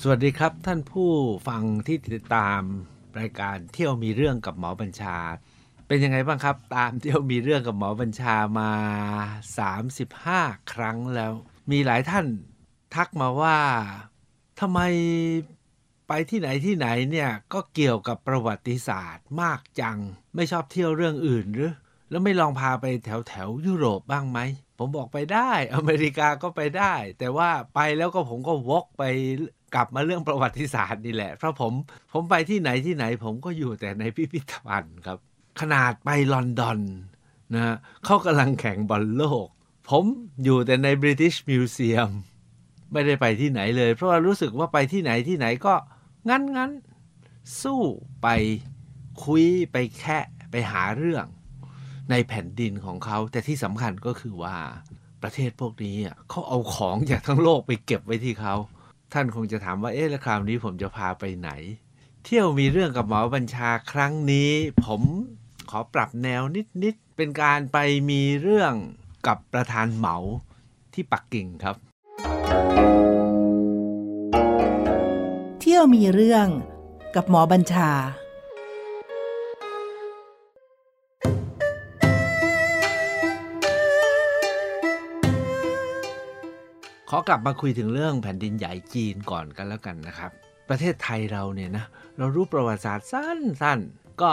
สวัสดีครับท่านผู้ฟังที่ติดตามรายการเที่ยวมีเรื่องกับหมอบัญชา เป็นยังไงบ้างครับ ตามเที่ยวมีเรื่องกับหมอบัญชามา 35 ครั้งแล้ว มีหลายท่านทักมาว่าทำไมไปที่ไหนที่ไหนเนี่ยก็เกี่ยวกับประวัติศาสตร์มากจัง ไม่ชอบเที่ยวเรื่องอื่นหรือแล้วไม่ลองพาไปแถวแถวยุโรปบ้างไหม ผมบอกไปได้ อเมริกาก็ไปได้ แต่ว่าไปแล้วก็ผมก็วกไป กลับมาเรื่องประวัติศาสตร์นี่แหละ เพราะผมผมไปที่ไหนที่ไหน ผมก็อยู่แต่ในพิพิธภัณฑ์ครับ ขนาดไปลอนดอนนะเขากำลังแข่งบอลโลก ผมอยู่แต่ใน British Museum ไม่ได้ไปที่ไหนเลย เพราะว่ารู้สึกว่าไปที่ไหนที่ไหนก็ งั้นงั้นสู้ไปคุยไปแค่ไปหาเรื่องในแผ่นดินของเขา แต่ที่สำคัญก็คือว่าประเทศพวกนี้เขาเอาของจากทั้งโลกไปเก็บไว้ที่เขา ท่านคงจะถามว่าเอ๊ะแล้วคราวนี้ผมจะพาไปไหน เที่ยวมีเรื่องกับหมอบัญชาครั้งนี้ ผมขอปรับแนวนิดๆเป็นการไปมีเรื่องกับประธานเหมาที่ปักกิ่งครับ เที่ยวมีเรื่องกับหมอบัญชา ขอกลับมาคุยถึงเรื่องแผ่นดินใหญ่จีนก่อนกันแล้วกันนะครับ ประเทศไทยเราเนี่ยนะเรารู้ประวัติศาสตร์สั้นๆ ก็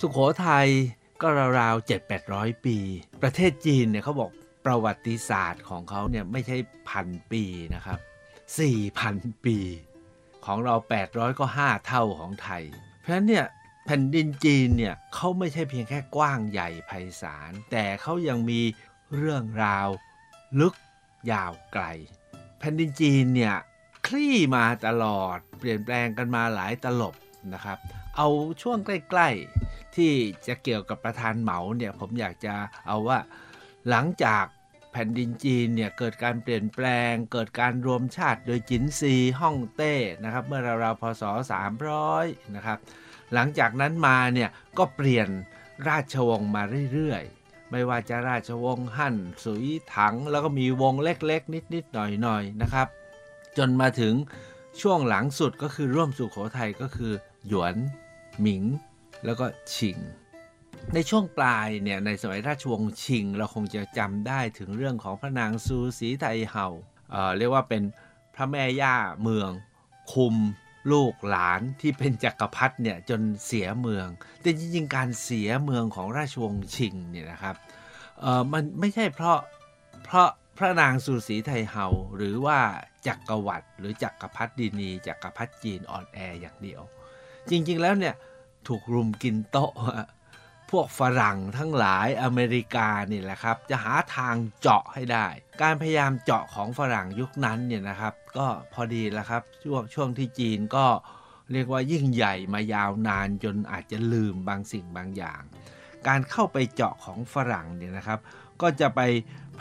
สุขโขทัยก็ราวๆ7-800ปี ประเทศจีนเนี่ยเขาบอกประวัติศาสตร์ของเขาเนี่ยไม่ใช่พันปีนะครับ4,000ปี ของเรา 800 ก็ 5 เท่าของไทย เพราะฉะนั้นเนี่ยแผ่นดินจีนเนี่ยเขาไม่ใช่เพียงแค่กว้างใหญ่ไพศาลแต่เขายังมีเรื่องราวลึก ยาวไกล แผ่นดินจีนเนี่ยคลี่มาตลอด เปลี่ยนแปลงกันมาหลายตลบนะครับ เอาช่วงใกล้ๆ ที่จะเกี่ยวกับประธานเหมาเนี่ยผมอยากจะเอาว่าหลังจากแผ่นดินจีนเนี่ยเกิดการเปลี่ยนแปลง เกิดการรวมชาติโดยจินซีฮ่องเต้นะครับเมื่อราวๆพศ 300 นะครับ หลังจากนั้นมาเนี่ยก็เปลี่ยนราชวงศ์มาเรื่อยๆ ไม่ว่าจะราชวงศ์ฮั่นสุยถัง แล้วก็มีวงเล็ก ๆ นิด ๆ หน่อย ๆ นะครับ จนมาถึงช่วงหลังสุดก็คือร่วมสุขโขทัยก็คือ หยวน หมิง แล้วก็ชิง ในช่วงปลายเนี่ยในสมัยราชวงศ์ชิง เราคงจะจำได้ถึงเรื่องของพระนางซูสีไทเฮาเเรียกว่าเป็นพระแม่ย่าเมืองคุม ลูกหลานที่เป็นจักรพรรดิเนี่ยจนเสียเมือง แต่จริงๆการเสียเมืองของราชวงศ์ชิงเนี่ยนะครับเออมันไม่ใช่เพราะเพราะพระนางสุสีไทเฮาหรือว่าจักรวรรดิหรือจักรพรรดินีจักรพรรดิจีนอ่อนแออย่างเดียว จริงๆแล้วเนี่ยถูกรุมกินโต๊ะ พวกฝรั่งทั้งหลายอเมริกานี่แหละครับ จะหาทางเจาะให้ได้ การพยายามเจาะของฝรั่งยุคนั้นเนี่ยนะครับ ก็พอดีแล้วครับช่วงช่วงที่จีนก็เรียกว่ายิ่งใหญ่มายาวนานจนอาจจะลืมบางสิ่งบางอย่าง การเข้าไปเจาะของฝรั่งเนี่ยนะครับ ก็จะไป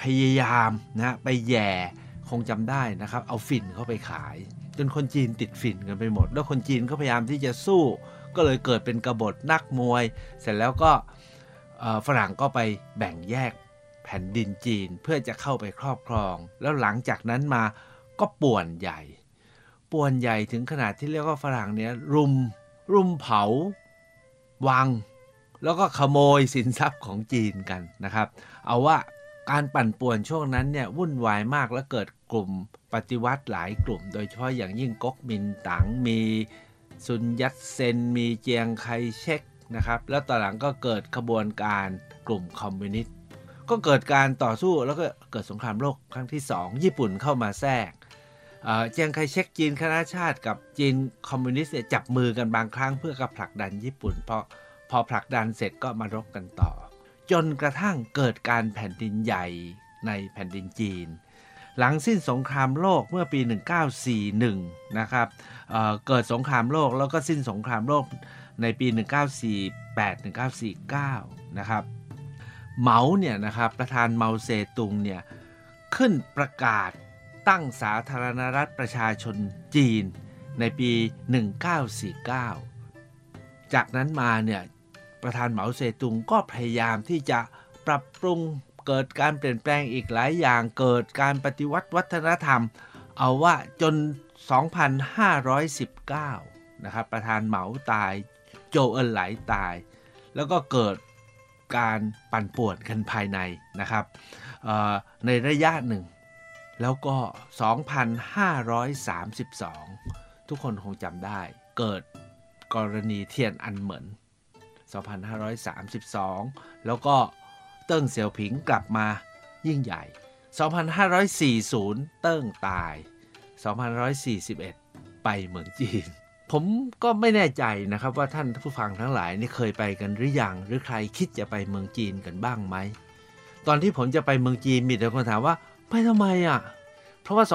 พยายามนะไปแย่คงจำได้นะครับ เอาฝิ่นเข้าไปขาย จนคนจีนติดฝิ่นกันไปหมด แล้วคนจีนก็พยายามที่จะสู้ ก็เลยเกิดเป็นกบฏนักมวย เสร็จแล้วก็ฝรั่งก็ไปแบ่งแยกแผ่นดินจีนเพื่อจะเข้าไปครอบครอง แล้วหลังจากนั้นมาก็ป่วนใหญ่ ป่วนใหญ่ถึงขนาดที่เรียกว่าฝรั่งเนี้ยรุมรุมเผา วัง แล้วก็ขโมยสินทรัพย์ของจีนกันนะครับ เอาว่าการปั่นป่วนช่วงนั้นเนี่ยวุ่นวายมากและเกิดกลุ่มปฏิวัติหลายกลุ่ม โดยเฉพาะอย่างยิ่งก๊กมินตั๋งมี ซุนยัตเซนมีเจียงไคเชกนะครับ แล้วต่อหลังก็เกิดขบวนการกลุ่มคอมมิวนิสต์ก็เกิดการต่อสู้แล้วก็เกิดสงครามโลกครั้งที่ 2 ญี่ปุ่นเข้ามาแทรกเจียงไคเชกจีนคณะชาติกับจีนคอมมิวนิสต์จับมือกันบางครั้งเพื่อกับผลักดันญี่ปุ่นพราะพอผลักดันเสร็จก็มารบกันต่อ จนกระทั่งเกิดการแผ่นดินใหญ่ในแผ่นดินจีน หลังสิ้นสงครามโลกเมื่อปี 1941 นะครับ เเกิดสงครามโลกแล้วก็สิ้นสงครามโลกในปี 1948-1949 นะครับเหมาเนี่ยนะครับประธานเมาเซตุงเนี่ยขึ้นประกาศตั้งสาธารณรัฐประชาชนจีนในปี 1949 จากนั้นมาเนี่ยประธานเหมาเซตุงก็พยายามที่จะปรับปรุงเกิดการเปลี่ยนแปลงอีกหลายอย่างเกิดการปฏิวัติวัฒนธรรม เอาว่าจน 2519 นะครับ ประธานเหมาตายโจเอินไหลตาย แล้วก็เกิดการปั่นป่วนกันภายในนะครับในระยะหนึ่ง แล้วก็ 2,532 ทุกคนคงจำได้ เกิดกรณีเทียนอันเหมือน 2,532 แล้วก็เติ้งเสี่ยวผิงกลับมายิ่งใหญ่ 2,540 เติ้งตาย 2,541 ไปเมืองจีน ผมก็ไม่แน่ใจนะครับว่าท่านผู้ฟังทั้งหลายนี่เคยไปกันหรือยัง หรือใครคิดจะไปเมืองจีนกันบ้างไหม ตอนที่ผมจะไปเมืองจีนมีแต่คนถามว่าไปทำไมอะ เพราะว่า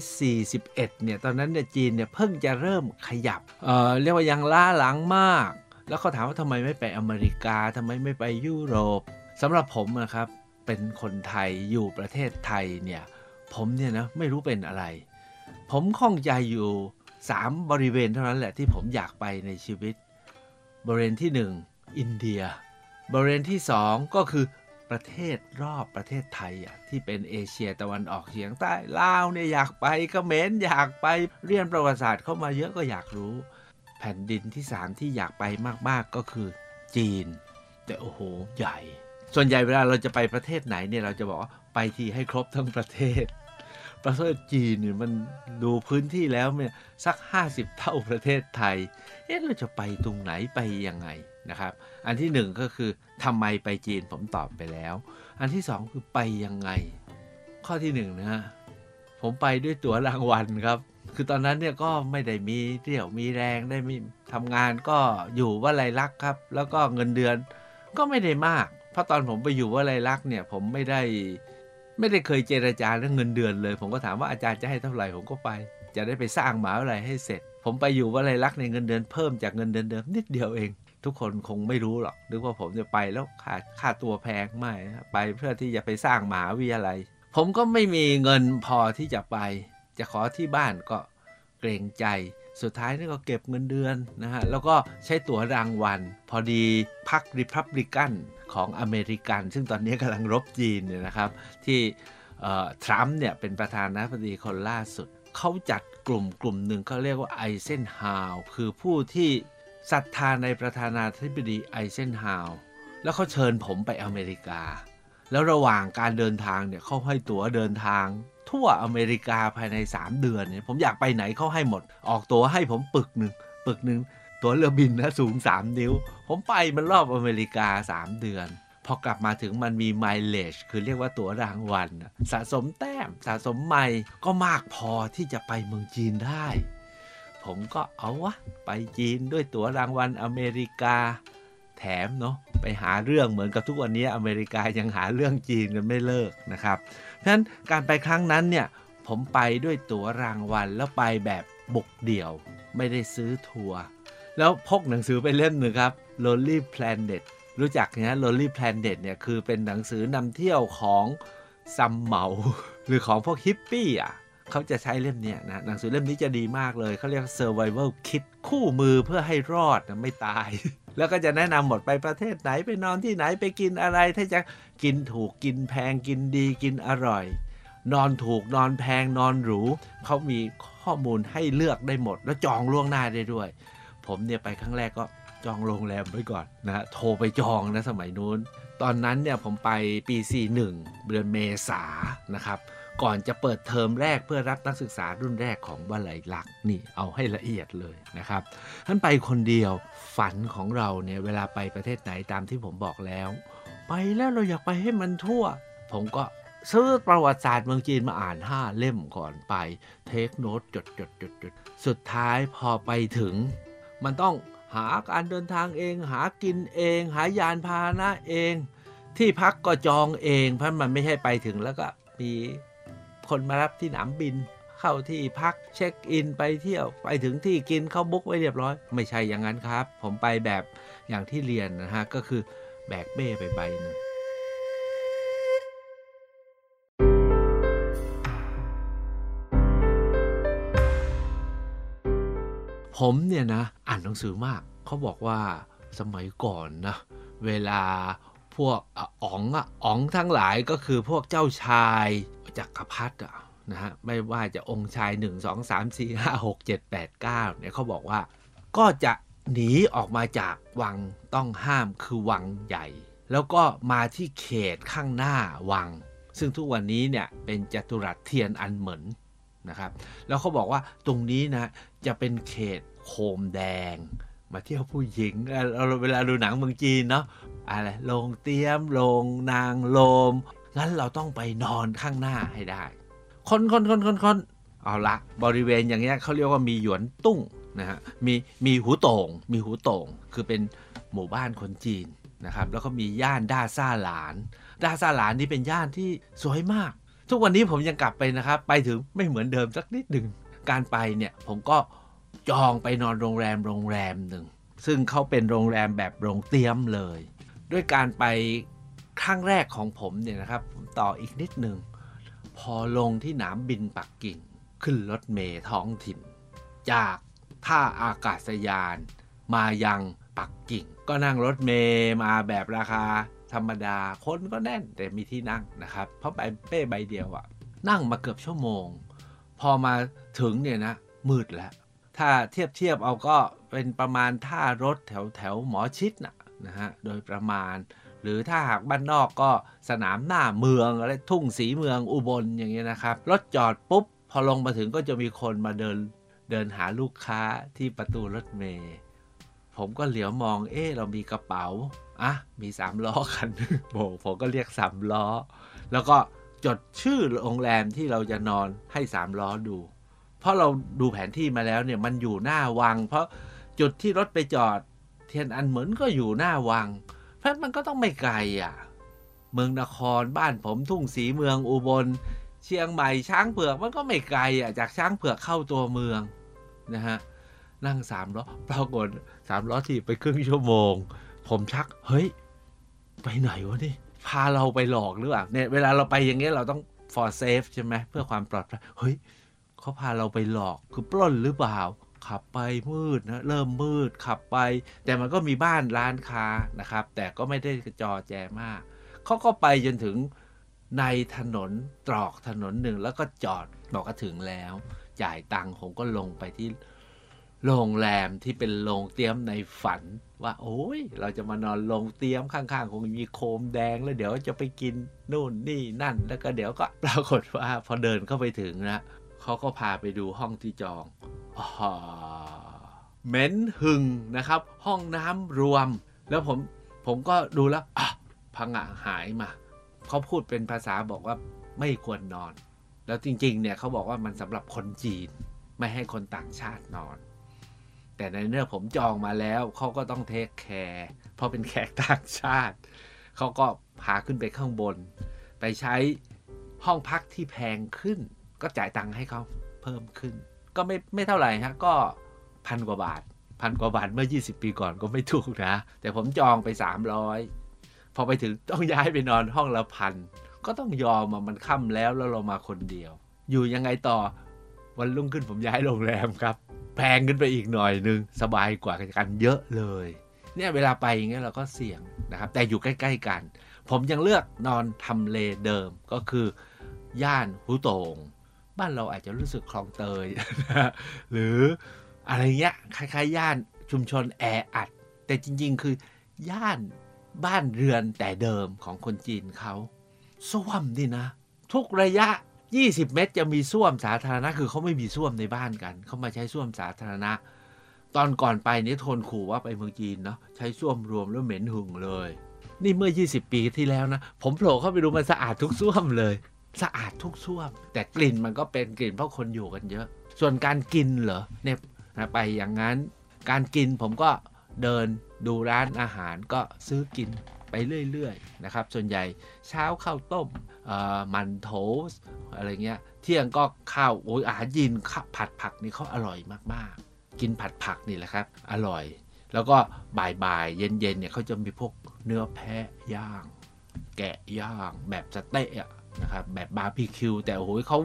2,541 เนี่ย ตอนนั้นเนี่ยจีนเนี่ยเพิ่งจะเริ่มขยับ เอ่อ เรียกว่ายังล้าหลังมาก แล้วเขาถามว่าทำไมไม่ไปอเมริกาทำไมไม่ไปยุโรปสำหรับผมนะครับ เป็นคนไทยอยู่ประเทศไทยเนี่ย ผมเนี่ยนะไม่รู้เป็นอะไร ผมข้องใจอยู่ 3 บริเวณเท่านั้นแหละที่ผมอยากไปในชีวิต บริเวณที่ 1 อินเดีย บริเวณที่ 2 ก็คือประเทศรอบประเทศไทยอะที่เป็นเอเชียตะวันออกเฉียงใต้ลาวเนี่ยอยากไปก็เมนอยากไปเรียนประวัติศาสตร์เข้ามาเยอะก็อยากรู้ แผ่นดินที่ 3 ที่อยากไปมากๆก็คือจีน แต่โอ้โหใหญ่ ส่วนใหญ่เวลาเราจะไปประเทศไหนเนี่ยเราจะบอกว่าไปทีให้ครบทั้งประเทศ ประเทศจีนเนี่ยมันดูพื้นที่แล้วเนี่ยสัก 50 เท่าประเทศไทยเอ๊ะเราจะไปตรงไหนไปยังไงนะครับ อันที่หนึ่งก็คือทำไมไปจีนผมตอบไปแล้ว อันที่สองคือไปยังไง ข้อที่หนึ่งนะฮะผมไปด้วยตั๋วรางวัลครับ คือตอนนั้นเนี่ยก็ไม่ได้มีเรี่ยวมีแรงได้มีทำงานก็อยู่ว่าไรลักครับ แล้วก็เงินเดือนก็ไม่ได้มาก เพราะตอนผมไปอยู่ว่าไรลักเนี่ยผมไม่ได้ ไม่ได้เคยเจรจาเรื่องเงินเดือนเลย ผมก็ถามว่าอาจารย์จะให้เท่าไหร่ผมก็ไป จะได้ไปสร้างหมาอะไรให้เสร็จ ผมไปอยู่ว่าไรลักในเงินเดือนเพิ่มจากเงินเดือนเดิมนิดเดียวเอง ทุกคนคงไม่รู้หรอกนึกว่าผมจะไปแล้วค่าค่าตัวแพงไม่ไปเพื่อที่จะไปสร้างหมาวิทยาลัยผมก็ไม่มีเงินพอที่จะไป จะขอที่บ้านก็เกรงใจสุดท้ายนี่ก็เก็บเงินเดือนนะฮะ แล้วก็ใช้ตั๋วรางวัล พอดีพรรคริพับลิกัน ของอเมริกัน ซึ่งตอนนี้กำลังรบจีนเนี่ยนะครับ ที่ทรัมป์เนี่ยเป็นประธานาธิบดีคนล่าสุด เขาจัดกลุ่มกลุ่มหนึ่งเขาเรียกว่าไอเซนฮาวคือผู้ที่ศรัทธาในประธานาธิบดีไอเซนฮาวแล้วเขาเชิญผมไปอเมริกา แล้วระหว่างการเดินทางเนี่ยเขาให้ตั๋วเดินทาง ทั่วอเมริกาภายใน 3 เดือนเนี่ยผมอยากไปไหนเขาให้หมด ออกตั๋วให้ผมปึกหนึ่งปึกหนึ่ง ตั๋วเรือบินนะสูง 3 นิ้ว ผมไปมันรอบอเมริกา 3 เดือน พอกลับมาถึงมันมีไมล์เลจคือเรียกว่าตั๋วรางวัลสะสมแต้มสะสมไมล์ก็มากพอที่จะไปเมืองจีนได้ ผมก็เอาวะ ไปจีนด้วยตั๋วรางวัลอเมริกา แถมเนาะไปหาเรื่องเหมือนกับทุกวันนี้อเมริกายังหาเรื่องจีนกันไม่เลิกนะครับเพราะฉะนั้นการไปครั้งนั้นเนี่ยผมไปด้วยตั๋วรางวัลแล้วไปแบบบุกเดี่ยว ไม่ได้ซื้อทัวร์ แล้วพกหนังสือไปเล่มหนึ่งครับ Lonely Planet รู้จักนะ Lonely Planet เนี่ยคือเป็นหนังสือนำเที่ยวของซัมเหมา หรือของพวกฮิปปี้อะเขาจะใช้เล่มนี้นะหนังสือเล่มนี้จะดีมากเลย เขาเรียก survival kit คู่มือเพื่อให้รอดไม่ตาย แล้วก็จะแนะนำหมดไปประเทศไหนไปนอนที่ไหนไปกินอะไร ถ้าจะกินถูกกินแพงกินดีกินอร่อย นอนถูกนอนแพงนอนหรูเขามีข้อมูลให้เลือกได้หมด แล้วจองล่วงหน้าได้ด้วย ผมเนี่ยไปครั้งแรกก็จองโรงแรมไว้ก่อนนะโทรไปจองนะสมัยนู้น ตอนนั้นเนี่ยผมไปปี 41 เดือนเมษานะครับ ก่อนจะเปิดเทอมแรกเพื่อรับนักศึกษารุ่นแรกของวลัยลักษณ์นี่เอาให้ละเอียดเลยนะครับ ท่านไปคนเดียวฝันของเราเนี่ยเวลาไปประเทศไหนตามที่ผมบอกแล้ว ไปแล้วเราอยากไปให้มันทั่ว ผมก็ซื้อประวัติศาสตร์เมืองจีนมาอ่าน 5 เล่มก่อนไป เทคโนตจดจดจดจดสุดท้ายพอไปถึง มันต้องหาการเดินทางเอง หากินเอง หายานพาหนะเอง ที่พักก็จองเองเพราะมันไม่ใช่ไปถึงแล้วก็มีคนมารับที่สนามบิน เข้าที่พักเช็คอินไปเที่ยวไปถึงที่กินเข้าบุ๊กไว้เรียบร้อย ไม่ใช่อย่างนั้นครับ ผมไปแบบอย่างที่เรียนนะฮะก็คือแบกเบ้ไปใบนึง ผมเนี่ยนะ อ่านหนังสือมาก เขาบอกว่าสมัยก่อนนะ เวลาพวกอ๋องอะอ๋องทั้งหลายก็คือพวกเจ้าชายจักรพรรดินะฮะไม่ว่าจะองค์ชาย 1 2 3 4 5 6 7 8 9เนี่ยเขาบอกว่าก็จะหนีออกมาจากวังต้องห้ามคือวังใหญ่ แล้วก็มาที่เขตข้างหน้าวัง ซึ่งทุกวันนี้เนี่ยเป็นจัตุรัสเทียนอันเหมิน นะครับ แล้วเขาบอกว่าตรงนี้นะจะเป็นเขตโคมแดง มาเที่ยวผู้หญิงเราเวลาดูหนังเมืองจีนเนาะอะไรโรงเตี้ยมโรงนางลม งั้นเราต้องไปนอนข้างหน้าให้ได้ คนคนคนคนคนเอาละบริเวณอย่างเงี้ยเขาเรียกว่ามีหยวนตุ้งนะฮะมีมีหูโต่งมีหูโต่งคือเป็นหมู่บ้านคนจีนนะครับแล้วก็มีย่านด้าซ่าหลาน ด้าซ่าหลานนี่เป็นย่านที่สวยมาก ทุกวันนี้ผมยังกลับไปนะครับ ไปถึงไม่เหมือนเดิมสักนิดหนึ่งการไปเนี่ย ผมก็จองไปนอนโรงแรมโรงแรมหนึ่งซึ่งเขาเป็นโรงแรมแบบโรงเตี้ยมเลย ด้วยการไปครั้งแรกของผมเนี่ยนะครับผมต่ออีกนิดหนึ่งพอลงที่หนามบินปักกิ่ง ขึ้นรถเมล์ท้องถิ่น จากท่าอากาศยาน มายังปักกิ่ง ก็นั่งรถเมล์มาแบบราคา ธรรมดาคนก็แน่นแต่มีที่นั่งนะครับ เพราะไปเป้ใบเดียวอะนั่งมาเกือบชั่วโมง พอมาถึงเนี่ยนะมืดแล้ว ถ้าเทียบเทียบเอาก็เป็นประมาณท่ารถแถวแถวหมอชิดนะนะฮะโดยประมาณ หรือถ้าหากบ้านนอกก็สนามหน้าเมืองอะไรทุ่งสีเมืองอุบลอย่างเงี้ยนะครับ รถจอดปุ๊บ พอลงมาถึงก็จะมีคนมาเดินเดินหาลูกค้าที่ประตูรถเมย์ผมก็เหลียวมองเอ๊ะเรามีกระเป๋า อะมีสามล้อคันโบผมก็เรียกสามล้อ แล้วก็จดชื่อโรงแรมที่เราจะนอนให้สามล้อดู เพราะเราดูแผนที่มาแล้วเนี่ยมันอยู่หน้าวัง เพราะจุดที่รถไปจอด เทียนอันเหมือนก็อยู่หน้าวัง เพราะมันก็ต้องไม่ไกลอะ เมืองนครบ้านผมทุ่งสีเมืองอุบล เชียงใหม่ช้างเผือกมันก็ไม่ไกลอะจากช้างเผือกเข้าตัวเมืองนะฮะนั่งสามล้อปรากฏสามล้อที่ไปครึ่งชั่วโมง ผมชัก เฮ้ย ไปไหนวะนี่ พาเราไปหลอกหรือเปล่าเนี่ยเวลาเราไปอย่างเงี้ยเราต้อง for safe ใช่ไหมเพื่อความปลอดภัยเฮ้ยเขาพาเราไปหลอกคือปล้นหรือเปล่า ขับไปมืดนะเริ่มมืดขับไป แต่มันก็มีบ้านร้านค้านะครับ แต่ก็ไม่ได้กระจอแจมากเขาก็ไปจนถึงในถนนตรอกถนนหนึ่งแล้วก็จอดบอกว่าถึงแล้ว จ่ายตังค์ผมก็ลงไปที่ โรงแรมที่เป็นโรงเตรียมในฝัน ว่าโอ้ย เราจะมานอนโรงเตรียมข้างๆคงมีโคมแดงแล้วเดี๋ยวจะไปกินนู่นนี่นั่น แล้วก็เดี๋ยวก็ปรากฏว่าพอเดินเข้าไปถึงนะเขาก็พาไปดูห้องที่จองอ๋อเหม็นหึงนะครับ ห้องน้ำรวม แล้วผมผมก็ดูแล้วอะพังอะหายมาเขาพูดเป็นภาษาบอกว่าไม่ควรนอน แล้วจริงๆเนี่ยเขาบอกว่ามันสำหรับคนจีนไม่ให้คนต่างชาตินอน แต่ในเมื่อผมจองมาแล้วเขาก็ต้องเทคแคร์เพราะเป็นแขกต่างชาติ เขาก็พาขึ้นไปข้างบน ไปใช้ห้องพักที่แพงขึ้น ก็จ่ายตังค์ให้เขาเพิ่มขึ้น ก็ไม่ไม่เท่าไหร่ฮะก็พันกว่าบาทพันกว่าบาทเมื่อ 20 ปีก่อนก็ไม่ถูกนะ แต่ผมจองไป 300 พอไปถึงต้องย้ายไปนอนห้องละพันก็ต้องยอมมันค่ำแล้วแล้วเรามาคนเดียว อยู่ยังไงต่อวันรุ่งขึ้นผมย้ายโรงแรมครับ แพงขึ้นไปอีกหน่อยนึง สบายกว่ากันเยอะเลย เนี่ยเวลาไปอย่างเงี้ยเราก็เสี่ยงนะครับ แต่อยู่ใกล้ ๆ กัน ผมยังเลือกนอนทำเลเดิมก็คือย่านหูโตงบ้านเราอาจจะรู้สึกคลองเตย หรืออะไรเงี้ยคล้ายๆ ย่านชุมชนแออัด แต่จริง ๆ คือย่านบ้านเรือนแต่เดิมของคนจีนเขาส้วมนี่นะ ทุกระยะ 20 เมตรจะมีส้วมสาธารณะ คือเขาไม่มีส้วมในบ้านกัน เขามาใช้ส้วมสาธารณะ ตอนก่อนไปนี่ทนขู่ว่าไปเมืองจีนเนาะใช้ส้วมรวมแล้วเหม็นหึงเลย นี่เมื่อ 20 ปีที่แล้วนะ ผมโผล่เข้าไปดูมันสะอาดทุกส้วมเลย สะอาดทุกส้วม แต่กลิ่นมันก็เป็นกลิ่นเพราะคนอยู่กันเยอะ ส่วนการกินเหรอเนี่ยนะไปอย่างนั้น การกินผมก็เดินดูร้านอาหารก็ซื้อกินไปเรื่อยๆนะครับส่วนใหญ่เช้าข้าวต้ม มันโถอะไรเงี้ย เที่ยงก็ข้าวโอ้ยอาหารยีนข้าวผัดผักนี่เขาอร่อยมากๆ กินผัดผักนี่แหละครับ อร่อย แล้วก็บ่ายๆ เย็นๆเนี่ยเขาจะมีพวกเนื้อแพะย่าง แกะย่าง แบบสเต๊ะนะครับแบบบาร์บีคิวแต่โอ้โหเขา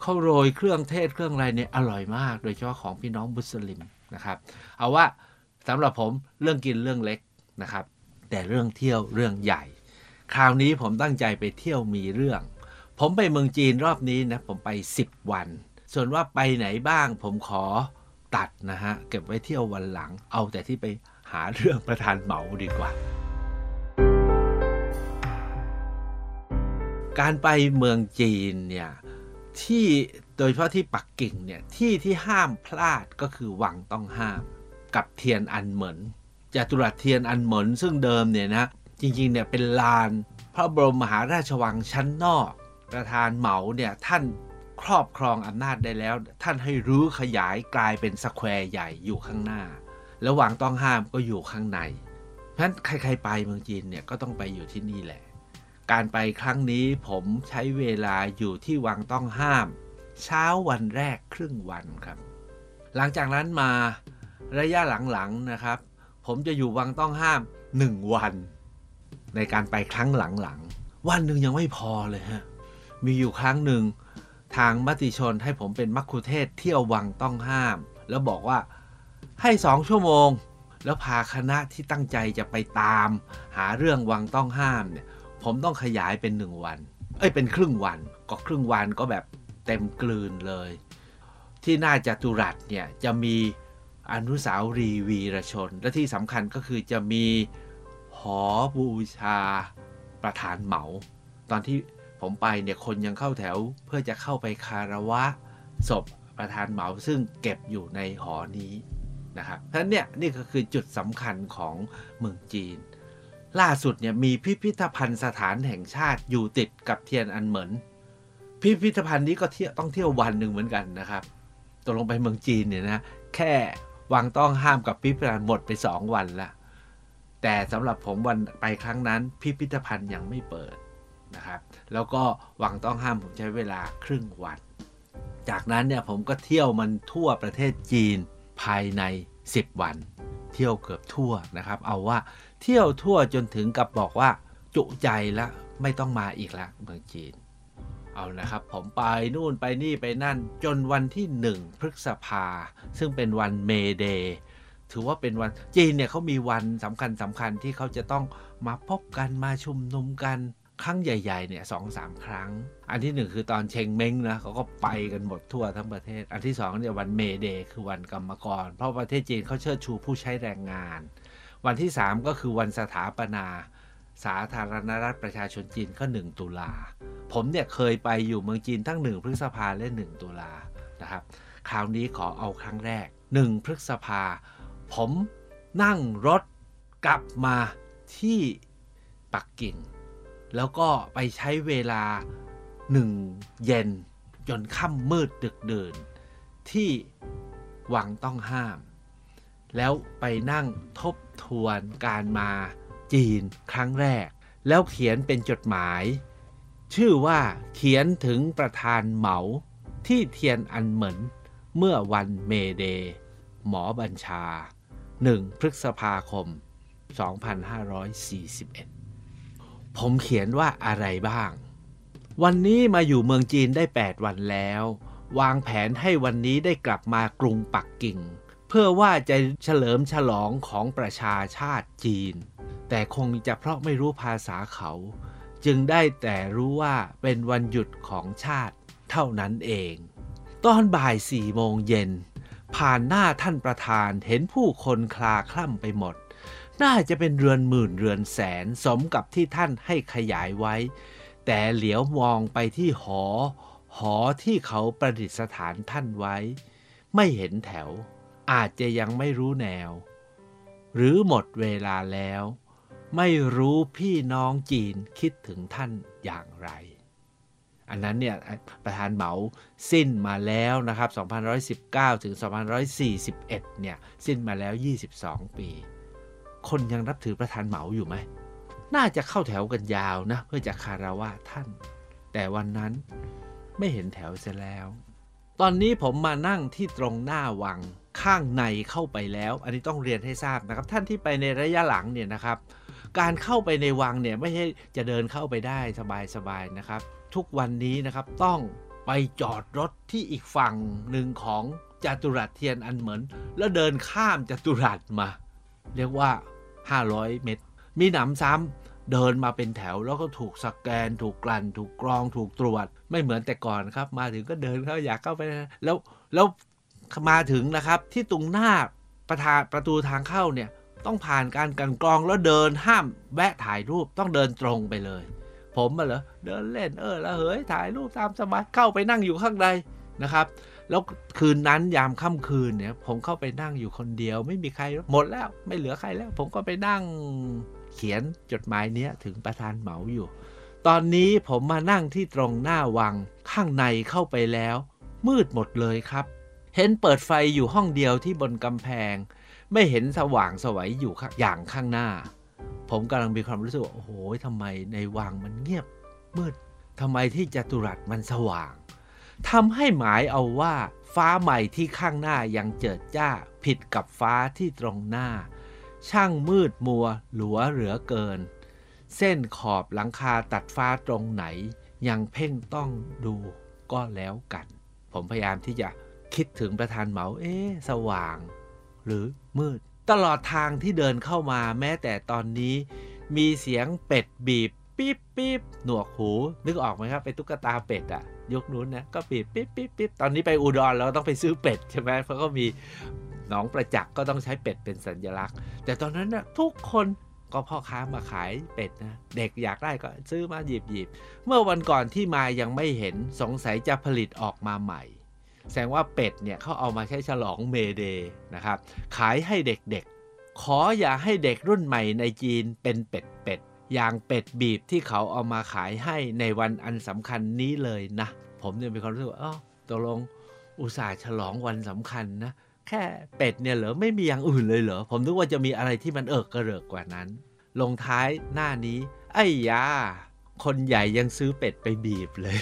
เขาโรยเครื่องเทศเครื่องอะไรเนี่ยอร่อยมาก โดยเฉพาะของพี่น้องมุสลิมนะครับ เอาว่าสำหรับผมเรื่องกินเรื่องเล็กนะครับ แต่เรื่องเที่ยวเรื่องใหญ่ คราวนี้ผมตั้งใจไปเที่ยวมีเรื่อง ผมไปเมืองจีนรอบนี้นะ ผมไป 10 วัน ส่วนว่าไปไหนบ้าง ผมขอตัดนะฮะ เก็บไว้เที่ยววันหลัง เอาแต่ที่ไปหาเรื่องประธานเหมาดีกว่า การไปเมืองจีนเนี่ยที่โดยเฉพาะที่ปักกิ่งเนี่ยที่ที่ห้ามพลาดก็คือวังต้องห้าม กับเทียนอันเหมินจตุรัสเทียนอันเหมินซึ่งเดิมเนี่ยนะ จริงๆเนี่ยเป็นลานพระบรมมหาราชวังชั้นนอก ประธานเหมาเนี่ยท่านครอบครองอำนาจได้แล้ว ท่านให้รื้อขยายกลายเป็นสแควร์ใหญ่อยู่ข้างหน้า แล้ววังต้องห้ามก็อยู่ข้างในเพราะฉะนั้นใครๆไปเมืองจีนเนี่ยก็ต้องไปอยู่ที่นี่แหละ การไปครั้งนี้ผมใช้เวลาอยู่ที่วังต้องห้าม เช้าวันแรกครึ่งวันครับ หลังจากนั้นมาระยะหลังๆนะครับ ผมจะอยู่วังต้องห้าม 1 วัน ในการไปครั้งหลังๆ วันหนึ่งยังไม่พอเลยฮะ มีอยู่ครั้งหนึ่งทางมติชนให้ผมเป็นมัคคุเทศเที่ยววังต้องห้าม แล้วบอกว่าให้สองชั่วโมง แล้วพาคณะที่ตั้งใจจะไปตาม หาเรื่องวังต้องห้ามเนี่ย ผมต้องขยายเป็นหนึ่งวัน เอ้ยเป็นครึ่งวัน ก็ครึ่งวันก็แบบเต็มกลืนเลย ที่หน้าจัตุรัสเนี่ยจะมีอนุสาวรีย์วีรชน และที่สำคัญก็คือจะมี หอบูชาประธานเหมา ตอนที่ผมไปเนี่ยคนยังเข้าแถวเพื่อจะเข้าไปคารวะศพประธานเหมาซึ่งเก็บอยู่ในหอนี้นะครับเพรานเนี่ยนี่ก็คือจุดสำคัญของเมืองจีน ล่าสุดเนี่ยมีพิพิธภัณฑ์สถานแห่งชาติอยู่ติดกับเทียนอันเหมินพิพิธภัณฑ์นี้ก็เที่ยวต้องเที่ยววันหนึ่งเหมือนกันนะครับตกลงไปเมืองจีนเนี่ยนะแค่วังต้องห้ามกับพิพิธภัณฑ์หมดไป 2 วันละ แต่สำหรับผมวันไปครั้งนั้น พิพิธภัณฑ์ยังไม่เปิดนะครับ แล้วก็วังต้องห้ามผมใช้เวลาครึ่งวัน จากนั้นเนี่ยผมก็เที่ยวมันทั่วประเทศจีนภายใน 10 วัน เที่ยวเกือบทั่วนะครับ เอาว่าเที่ยวทั่วจนถึงกับบอกว่า จุใจละไม่ต้องมาอีกละเมืองจีน เอานะครับผมไปนู่นไปนี่ไปนั่นจนวันที่ 1 พฤษภาซึ่งเป็นวันเมเดย์ ถือว่าเป็นวันจีนเนี่ยเขามีวันสำคัญสำคัญที่เขาจะต้องมาพบกันมาชุมนุมกันครั้งใหญ่ ๆ เนี่ยสองสามครั้ง อันที่หนึ่งคือตอนเชงเม้งนะเขาก็ไปกันหมดทั่วทั้งประเทศ อันที่สองเนี่ยวันเมเดย์คือวันกรรมกร เพราะประเทศจีนเขาเชิดชูผู้ใช้แรงงาน วันที่3ก็คือวันสถาปนาสาธารณรัฐประชาชนจีนก็ 1 ตุลา ผมเนี่ยเคยไปอยู่เมืองจีนทั้ง 1 พฤษภาและ 1 ตุลานะครับ คราวนี้ขอเอาครั้งแรก 1 พฤษภา ผมนั่งรถกลับมาที่ปักกิ่ง แล้วก็ไปใช้เวลาหนึ่งเย็นจนค่ำมืดดึกเดื่นที่วังต้องห้าม แล้วไปนั่งทบทวนการมาจีนครั้งแรก แล้วเขียนเป็นจดหมาย ชื่อว่าเขียนถึงประธานเหมาที่เทียนอันเหมินเมื่อวัน May Day หมอบัญชา 1 พฤษภาคม 2541 ผมเขียนว่าอะไรบ้าง วันนี้มาอยู่เมืองจีนได้ 8 วันแล้ว วางแผนให้วันนี้ได้กลับมากรุงปักกิ่ง เพื่อว่าจะเฉลิมฉลองของประชาชาติจีน แต่คงจะเพราะไม่รู้ภาษาเขา จึงได้แต่รู้ว่าเป็นวันหยุดของชาติเท่านั้นเอง ตอนบ่ายสี่โมงเย็น ผ่านหน้าท่านประธานเห็นผู้คนคลาคล่ำไปหมด น่าจะเป็นเรือนหมื่นเรือนแสนสมกับที่ท่านให้ขยายไว้ แต่เหลียวมองไปที่หอ หอที่เขาประดิษฐานท่านไว้ ไม่เห็นแถว อาจจะยังไม่รู้แนว หรือหมดเวลาแล้ว ไม่รู้พี่น้องจีนคิดถึงท่านอย่างไร อันนั้นเนี่ยประธานเหมาสิ้นมาแล้วนะครับ2119 ถึง 2141 เนี่ย สิ้นมาแล้ว 22 ปี คนยังนับถือประธานเหมาอยู่ไหม น่าจะเข้าแถวกันยาวนะ เพื่อจะคารวะท่าน แต่วันนั้นไม่เห็นแถวเสียแล้ว ตอนนี้ผมมานั่งที่ตรงหน้าวังข้างในเข้าไปแล้ว อันนี้ต้องเรียนให้ทราบนะครับ ท่านที่ไปในระยะหลังเนี่ยนะครับ การเข้าไปในวังเนี่ยไม่ใช่จะเดินเข้าไปได้สบายๆนะครับ ทุกวันนี้นะครับต้องไปจอดรถที่อีกฝั่งหนึ่งของจัตุรัสเทียนอันเหมือน แล้วเดินข้ามจัตุรัสมา เรียกว่า 500 เมตร มีหนำซ้ำเดินมาเป็นแถวแล้วก็ถูกสแกน ถูกกลั่น ถูกกรองถูกตรวจ ไม่เหมือนแต่ก่อนครับ มาถึงก็เดินเข้าอยากเข้าไปนะแล้วแล้วมาถึงนะครับที่ตรงหน้าประธานประตูทางเข้าเนี่ยต้องผ่านการกันกรองแล้วเดินห้ามแวะถ่ายรูปต้องเดินตรงไปเลย ผมมาเหรอเดินเล่นเออล้วเฮ้ยถ่ายรูปตามสบายเข้าไปนั่งอยู่ข้างในนะครับ แล้วคืนนั้นยามค่ำคืนเนี่ย ผมเข้าไปนั่งอยู่คนเดียว ไม่มีใครหมดแล้ว ไม่เหลือใครแล้ว ผมก็ไปนั่งเขียนจดหมายเนี้ยถึงประธานเหมาอยู่ ตอนนี้ผมมานั่งที่ตรงหน้าวังข้างในเข้าไปแล้ว มืดหมดเลยครับ เห็นเปิดไฟอยู่ห้องเดียวที่บนกำแพง ไม่เห็นสว่างสวัยอยู่อย่างข้างหน้า ผมกำลังมีความรู้สึกว่าโอ้โหทำไมในวังมันเงียบมืดทำไมที่จัตุรัสมันสว่างทำให้หมายเอาว่า ฟ้าใหม่ที่ข้างหน้ายังเจิดจ้าผิดกับฟ้าที่ตรงหน้า ช่างมืดมัวหลัวเหลือเกิน เส้นขอบหลังคาตัดฟ้าตรงไหน ยังเพ่งต้องดูก็แล้วกัน ผมพยายามที่จะคิดถึงประธานเหมาเอ๊สว่าง หรือมืด ตลอดทางที่เดินเข้ามาแม้แต่ตอนนี้ มีเสียงเป็ดบีบปิ๊บปิ๊บหนวกหู นึกออกไหมครับเป็นตุ๊กตาเป็ดอะยุคนู้นนะก็ปีบปิ๊บปิ๊บปิ๊บตอนนี้ไปอุดรเราต้องไปซื้อเป็ดใช่ไหมเพราะก็มีหนองประจักษ์ก็ต้องใช้เป็ดเป็นสัญลักษณ์ แต่ตอนนั้นนะทุกคนก็พ่อค้ามาขายเป็ดนะเด็กอยากได้ก็ซื้อมาหยิบหยิบเมื่อวันก่อนที่มายังไม่เห็นสงสัยจะผลิตออกมาใหม่ แสดงว่าเป็ดเนี่ยเขาเอามาใช้ฉลองเมเดย์นะครับ ขายให้เด็กๆ ขออย่าให้เด็กรุ่นใหม่ในจีนเป็นเป็ดเป็ดอย่างเป็ดบีบที่เขาเอามาขายให้ในวันอันสำคัญนี้เลยนะ ผมเนี่ยมีความรู้สึกว่าอ๋อตกลงอุตส่าห์ฉลองวันสำคัญนะแค่เป็ดเนี่ยเหรอไม่มีอย่างอื่นเลยเหรอ ผมนึกว่าจะมีอะไรที่มันเอิกกระเริกกว่านั้น ลงท้ายหน้านี้ ไอ้ยา คนใหญ่ยังซื้อเป็ดไปบีบเลย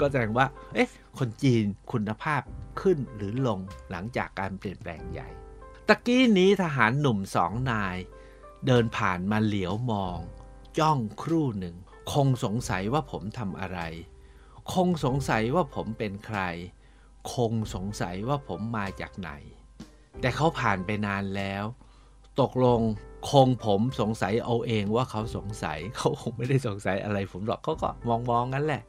ก็แสดงว่า เอ๊ะ คนจีนคุณภาพขึ้นหรือลงหลังจากการเปลี่ยนแปลงใหญ่ ตะกี้นี้ทหารหนุ่มสองนาย เดินผ่านมาเหลียวมอง จ้องครู่หนึ่ง คงสงสัยว่าผมทำอะไร คงสงสัยว่าผมเป็นใคร คงสงสัยว่าผมมาจากไหน แต่เขาผ่านไปนานแล้ว ตกลงคงผมสงสัยเอาเองว่าเขาสงสัย เขาคงไม่ได้สงสัยอะไรผมหรอกเขาก็มองมองงั้นแหละ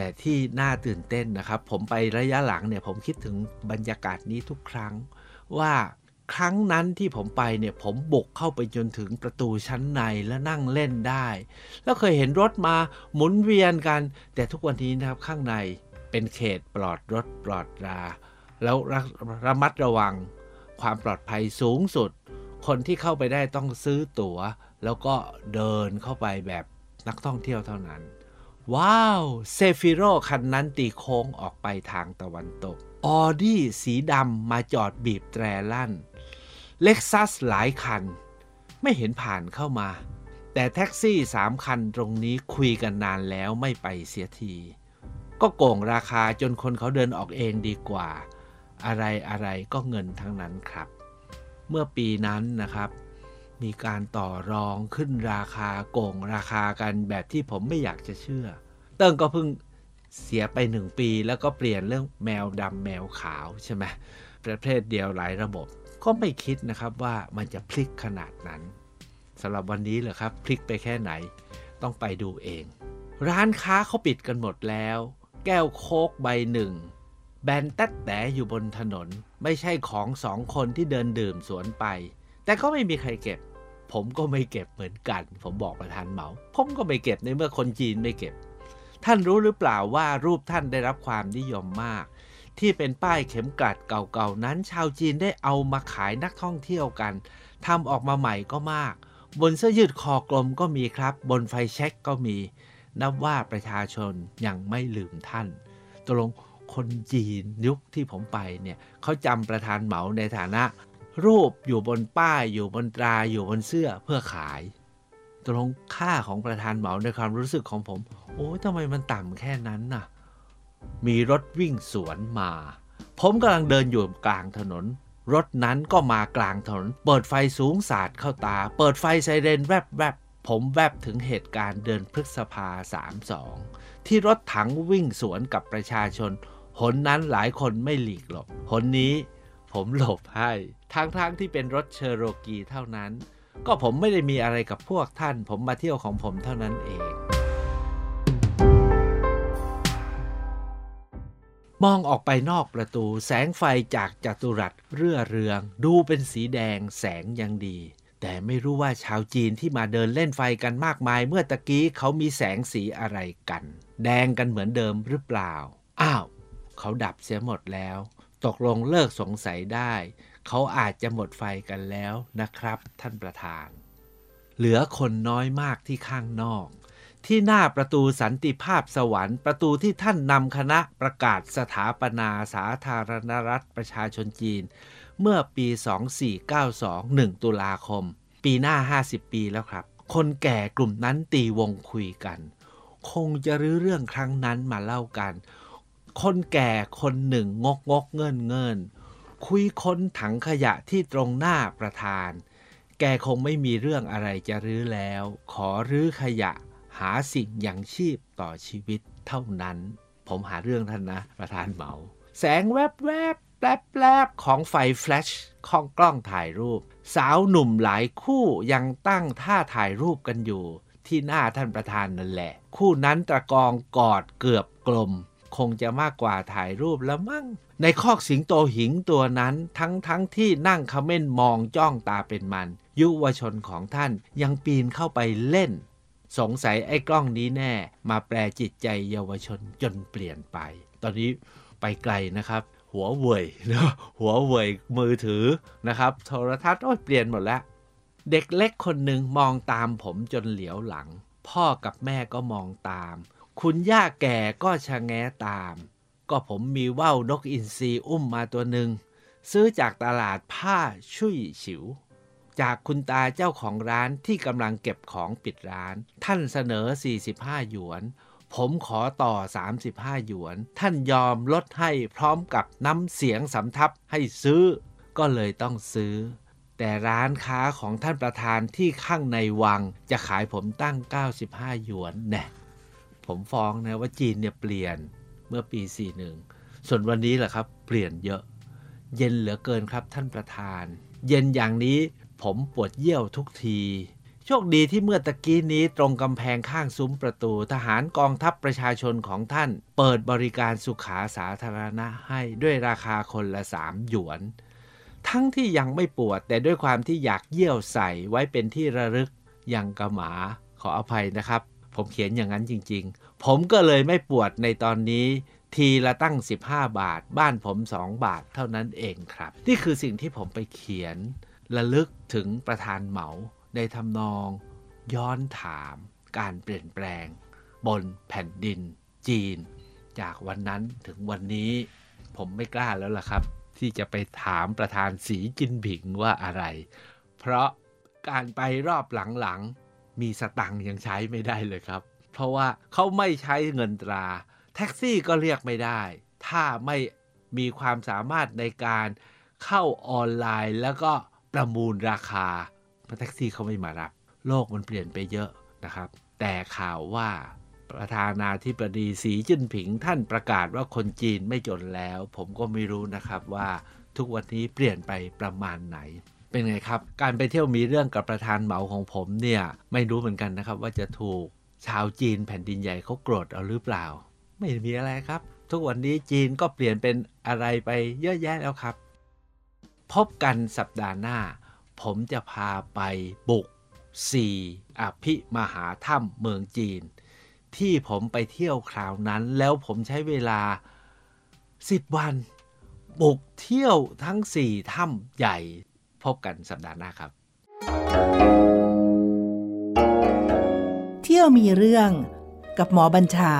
แต่ที่น่าตื่นเต้นนะครับ ผมไประยะหลังเนี่ยผมคิดถึงบรรยากาศนี้ทุกครั้ง ว่าครั้งนั้นที่ผมไปเนี่ยผมบุกเข้าไปจนถึงประตูชั้นในและนั่งเล่นได้ แล้วเคยเห็นรถมาหมุนเวียนกัน แต่ทุกวันนี้นะครับข้างในเป็นเขตปลอดรถปลอดรา แล้วระระมัดระวัง ความปลอดภัยสูงสุด คนที่เข้าไปได้ต้องซื้อตัว๋ว แล้วก็เดินเข้าไปแบบนักท่องเที่ยวเท่านั้น ว้าวเซฟิโรคันนั้นตีโค้งออกไปทางตะวันตก ออดี้สีดำมาจอดบีบแตรลั่น เล็กซัสหลายคัน ไม่เห็นผ่านเข้ามา แต่แท็กซี่สามคันตรงนี้คุยกันนานแล้วไม่ไปเสียที ก็โกงราคาจนคนเขาเดินออกเองดีกว่า อะไรอะไรก็เงินทั้งนั้นครับ เมื่อปีนั้นนะครับ มีการต่อรองขึ้นราคาโกงราคากันแบบที่ผมไม่อยากจะเชื่อ เติ้งก็เพิ่งเสียไปหนึ่งปีแล้วก็เปลี่ยนเรื่องแมวดำแมวขาวใช่ไหมประเภทเดียวหลายระบบ ก็ไม่คิดนะครับว่ามันจะพลิกขนาดนั้นสำหรับวันนี้เหรอครับ พลิกไปแค่ไหน ต้องไปดูเอง ร้านค้าเขาปิดกันหมดแล้ว แก้วโคกใบหนึ่งแบนแต๊ดแต่อยู่บนถนน ไม่ใช่ของสองคนที่เดินดื่มสวนไป แต่ก็ไม่มีใครเก็บ ผมก็ไม่เก็บเหมือนกัน ผมบอกประธานเหมา ผมก็ไม่เก็บในเมื่อคนจีนไม่เก็บ ท่านรู้หรือเปล่าว่ารูปท่านได้รับความนิยมมาก ที่เป็นป้ายเข็มกลัดเก่าๆนั้น ชาวจีนได้เอามาขายนักท่องเที่ยวกันทำออกมาใหม่ก็มาก บนเสื้อยืดคอกลมก็มีครับ บนไฟเช็คก็มี นับว่าประชาชนยังไม่ลืมท่านตกลงคนจีนยุคที่ผมไปเนี่ยเขาจำประธานเหมาในฐานะ รูปอยู่บนป้ายอยู่บนตราอยู่บนเสื้อเพื่อขายตกลงค่าของประธานเหมาในความรู้สึกของผม โอ้ยทำไมมันต่ำแค่นั้นน่ะ มีรถวิ่งสวนมา ผมกำลังเดินอยู่กลางถนน รถนั้นก็มากลางถนน เปิดไฟสูงสาดเข้าตา เปิดไฟไซเรนแวบแวบผมแวบถึงเหตุการณ์เดินพฤษภา 32 ที่รถถังวิ่งสวนกับประชาชน หนนั้นหลายคนไม่หลีกหลบ หนนี้ ผมหลบให้ทั้งๆทที่เป็นรถเชโรกีเท่านั้น ก็ผมไม่ได้มีอะไรกับพวกท่าน ผมมาเที่ยวของผมเท่านั้นเอง มองออกไปนอกประตูแสงไฟจากจัตุรัสเรื่อเรือง ดูเป็นสีแดงแสงยังดี แต่ไม่รู้ว่าชาวจีนที่มาเดินเล่นไฟกันมากมาย เมื่อตะกี้เขามีแสงสีอะไรกัน แดงกันเหมือนเดิมหรือเปล่า อ้าว เขาดับเสียหมดแล้ว ตกลงเลิกสงสัยได้ เขาอาจจะหมดไฟกันแล้วนะครับ ท่านประธาน เหลือคนน้อยมากที่ข้างนอก ที่หน้าประตูสันติภาพสวรรค์ประตูที่ท่านนำคณะประกาศสถาปนาสาธารณรัฐประชาชนจีน เมื่อปี 2492 1 ตุลาคม ปีหน้า 50 ปีแล้วครับ คนแก่กลุ่มนั้นตีวงคุยกัน คงจะรื้อเรื่องครั้งนั้นมาเล่ากัน คนแก่คนหนึ่งงกงกเงินเงินคุยค้นถังขยะที่ตรงหน้าประธาน แกคงไม่มีเรื่องอะไรจะรื้อแล้ว ขอรื้อขยะ หาสิ่งยังชีพต่อชีวิตเท่านั้น ผมหาเรื่องท่านนะ ประธานเหมา แสงแวบแวบแปลบแปลบของไฟแฟลชของกล้องถ่ายรูป สาวหนุ่มหลายคู่ยังตั้งท่าถ่ายรูปกันอยู่ ที่หน้าท่านประธานนั่นแหละ คู่นั้นตะกองกอดเกือบกลม คงจะมากกว่าถ่ายรูปแล้วมั้งในคอกสิงโตหิงตัวนั้นทั้งทั้งที่นั่งขม้นมองจ้องตาเป็นมัน ยุวชนของท่านยังปีนเข้าไปเล่น สงสัยไอ้กล้องนี้แน่ มาแปลจิตใจเยาวชนจนเปลี่ยนไป ตอนนี้ไปไกลนะครับ หัวเว่ยนะหัวเว่ยมือถือนะครับ โทรทัศน์โอ้ยเปลี่ยนหมดแล้ว เด็กเล็กคนหนึ่งมองตามผมจนเหลียวหลัง พ่อกับแม่ก็มองตาม คุณย่าแก่ก็ชะแงตาม ก็ผมมีว่าวนกอินทรีอุ้มมาตัวหนึ่ง ซื้อจากตลาดผ้าชุยฉิว จากคุณตาเจ้าของร้านที่กำลังเก็บของปิดร้าน ท่านเสนอ 45 หยวน ผมขอต่อ 35 หยวน ท่านยอมลดให้พร้อมกับน้ำเสียงสำทับให้ซื้อ ก็เลยต้องซื้อแต่ร้านค้าของท่านประธานที่ข้างในวังจะขายผมตั้ง 95 หยวนแน่ ผมฟ้องนะว่าจีนเนี่ยเปลี่ยนเมื่อปี 41 ส่วนวันนี้แหละครับ เปลี่ยนเยอะ เย็นเหลือเกินครับท่านประธาน เย็นอย่างนี้ผมปวดเยี่ยวทุกที โชคดีที่เมื่อตะกี้นี้ตรงกำแพงข้างซุ้มประตู ทหารกองทัพประชาชนของท่าน เปิดบริการสุขาสาธารณะให้ด้วยราคาคนละสามหยวน ทั้งที่ยังไม่ปวดแต่ด้วยความที่อยากเยี่ยวใส่ไว้เป็นที่ระลึกยังกระหมาขออภัยนะครับ ผมเขียนอย่างนั้นจริง ๆ ผมก็เลยไม่ปวดในตอนนี้ ทีละตั้ง 15 บาท บ้านผม 2 บาทเท่านั้นเองครับ นี่คือสิ่งที่ผมไปเขียนระลึกถึงประธานเหมาในทำนอง ย้อนถามการเปลี่ยนแปลง บนแผ่นดิน จีน จากวันนั้นถึงวันนี้ ผมไม่กล้าแล้วล่ะครับ ที่จะไปถามประธานสีจินผิงว่าอะไร เพราะการไปรอบหลังๆ มีสตังค์ยังใช้ไม่ได้เลยครับ เพราะว่าเขาไม่ใช้เงินตรา แท็กซี่ก็เรียกไม่ได้ ถ้าไม่มีความสามารถในการเข้าออนไลน์แล้วก็ประมูลราคาแท็กซี่เขาไม่มารับ โลกมันเปลี่ยนไปเยอะนะครับ แต่ข่าวว่าประธานาธิบดีสีจิ้นผิงท่านประกาศว่าคนจีนไม่จนแล้ว ผมก็ไม่รู้นะครับว่าทุกวันนี้เปลี่ยนไปประมาณไหน เป็นไงครับ การไปเที่ยวมีเรื่องกับประธานเหมาของผมเนี่ย ไม่รู้เหมือนกันนะครับ ว่าจะถูกชาวจีนแผ่นดินใหญ่เขาโกรธเอาหรือเปล่า ไม่มีอะไรครับ ทุกวันนี้จีนก็เปลี่ยนเป็นอะไรไปเยอะแยะแล้วครับ พบกันสัปดาห์หน้า ผมจะพาไปบุก 4 อภิมหาถ้ำเมืองจีน ที่ผมไปเที่ยวคราวนั้น แล้วผมใช้เวลา 10 วัน บุกเที่ยวทั้ง 4 ถ้ำใหญ่ พบกันสัปดาห์หน้าครับ เที่ยวมีเรื่องกับหมอบัญชา